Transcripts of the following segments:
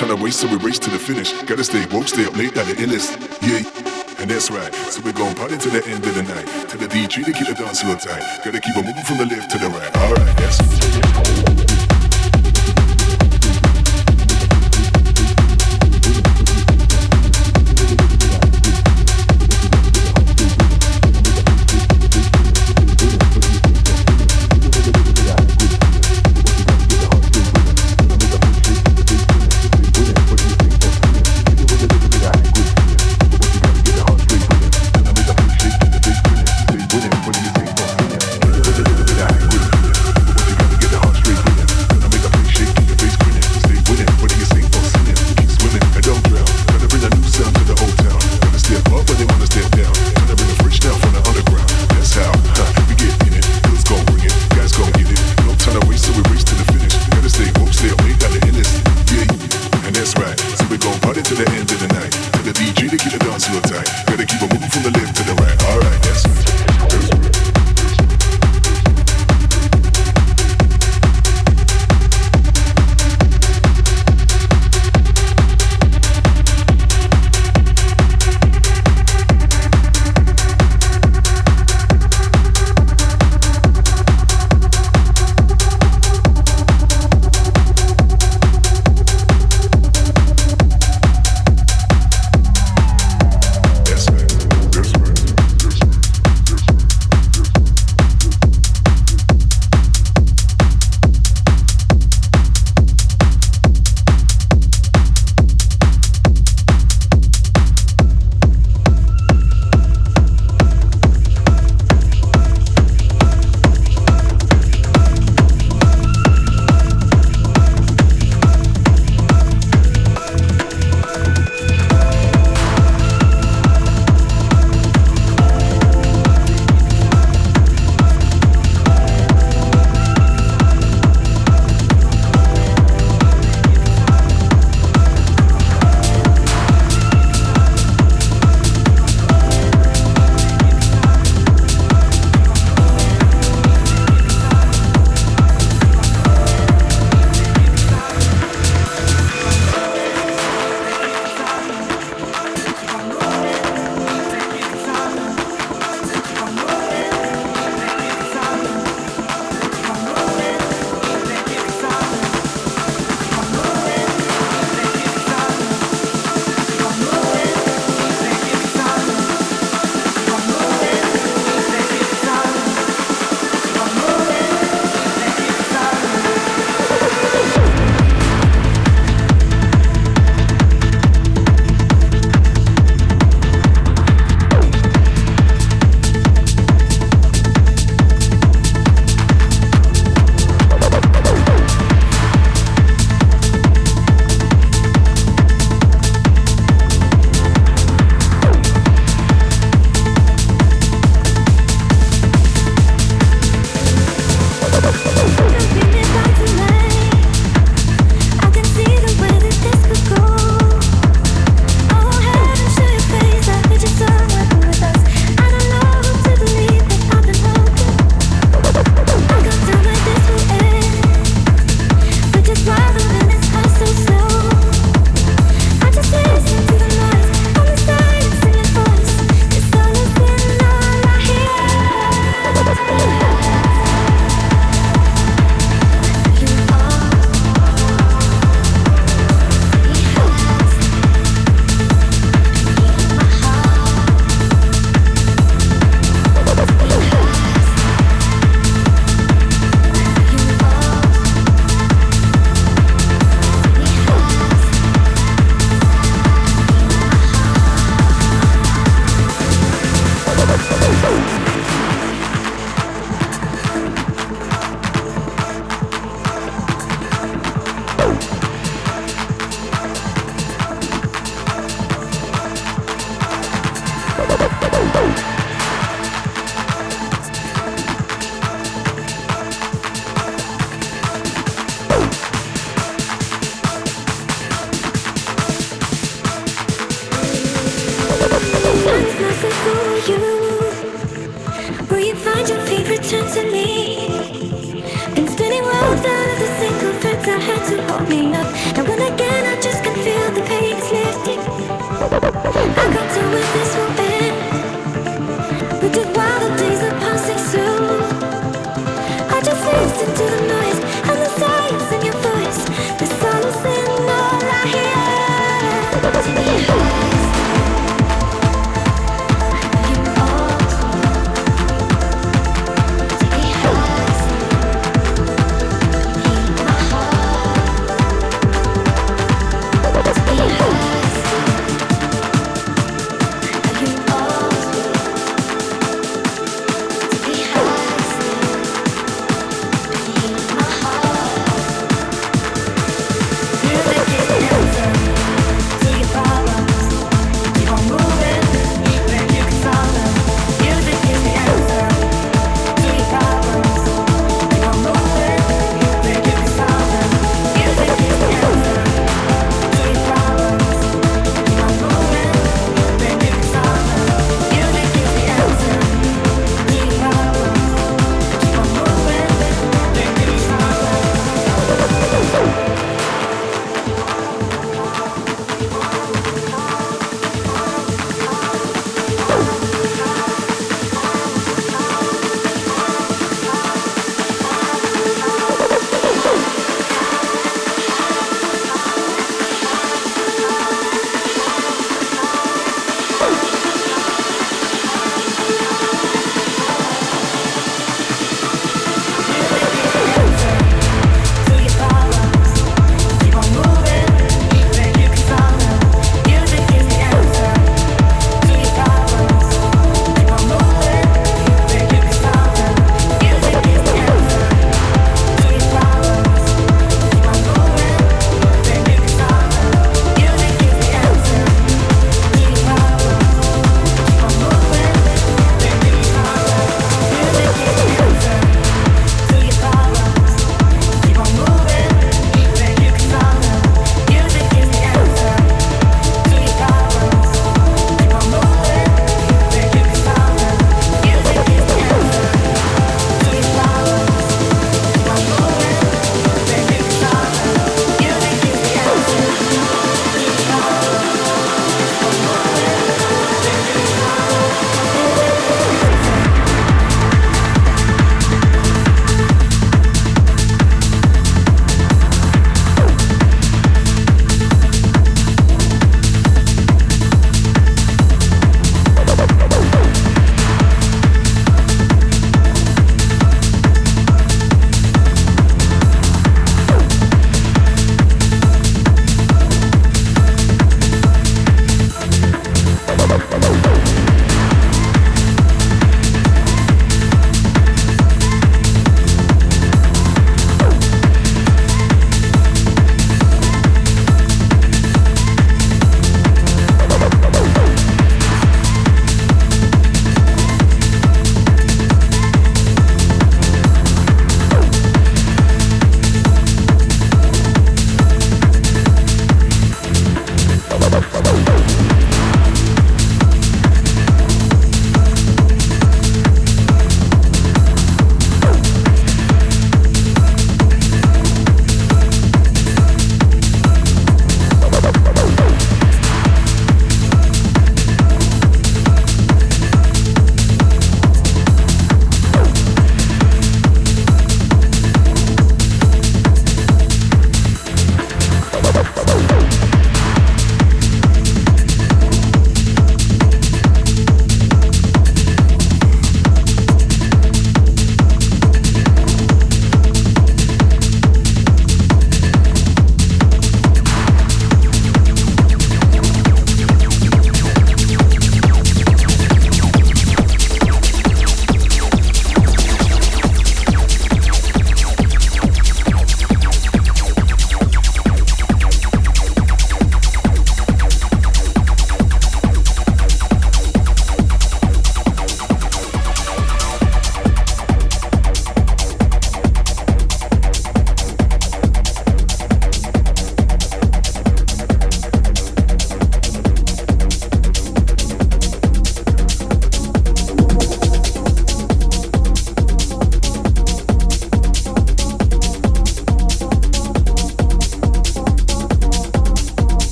so we race to the finish. Gotta stay woke, stay up late, got the illest. Yeah. And that's right. So we're going party to the end of the night. To the DJ to keep the dance floor tight. Gotta keep it moving from the left to the right.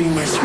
Gasoline.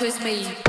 With me.